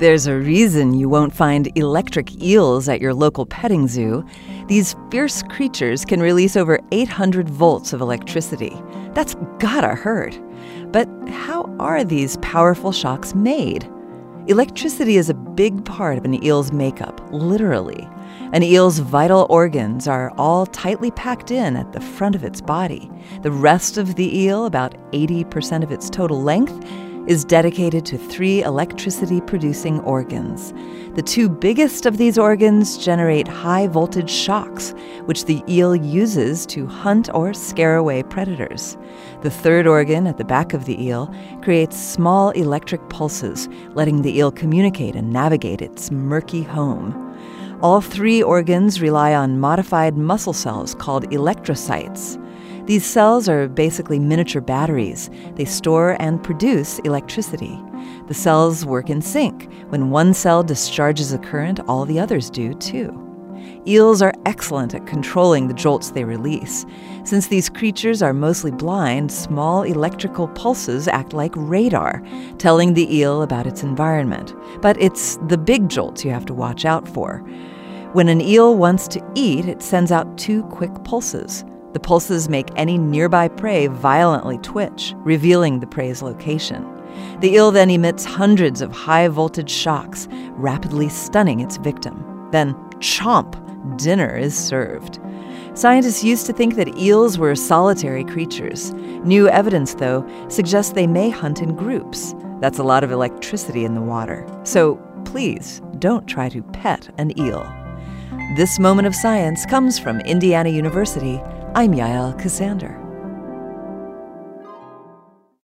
There's a reason you won't find electric eels at your local petting zoo. These fierce creatures can release over 800 volts of electricity. That's gotta hurt. But how are these powerful shocks made? Electricity is a big part of an eel's makeup, literally. An eel's vital organs are all tightly packed in at the front of its body. The rest of the eel, about 80% of its total length, is dedicated to three electricity producing organs. The two biggest of these organs generate high voltage shocks, which the eel uses to hunt or scare away predators. The third organ at the back of the eel creates small electric pulses, letting the eel communicate and navigate its murky home. All three organs rely on modified muscle cells called electrocytes. These cells are basically miniature batteries. They store and produce electricity. The cells work in sync. When one cell discharges a current, all the others do too. Eels are excellent at controlling the jolts they release. Since these creatures are mostly blind, small electrical pulses act like radar, telling the eel about its environment. But it's the big jolts you have to watch out for. When an eel wants to eat, it sends out two quick pulses. The pulses make any nearby prey violently twitch, revealing the prey's location. The eel then emits hundreds of high voltage shocks, rapidly stunning its victim. Then, chomp, dinner is served. Scientists used to think that eels were solitary creatures. New evidence, though, suggests they may hunt in groups. That's a lot of electricity in the water. So please don't try to pet an eel. This moment of science comes from Indiana University. I'm Yael Ksander.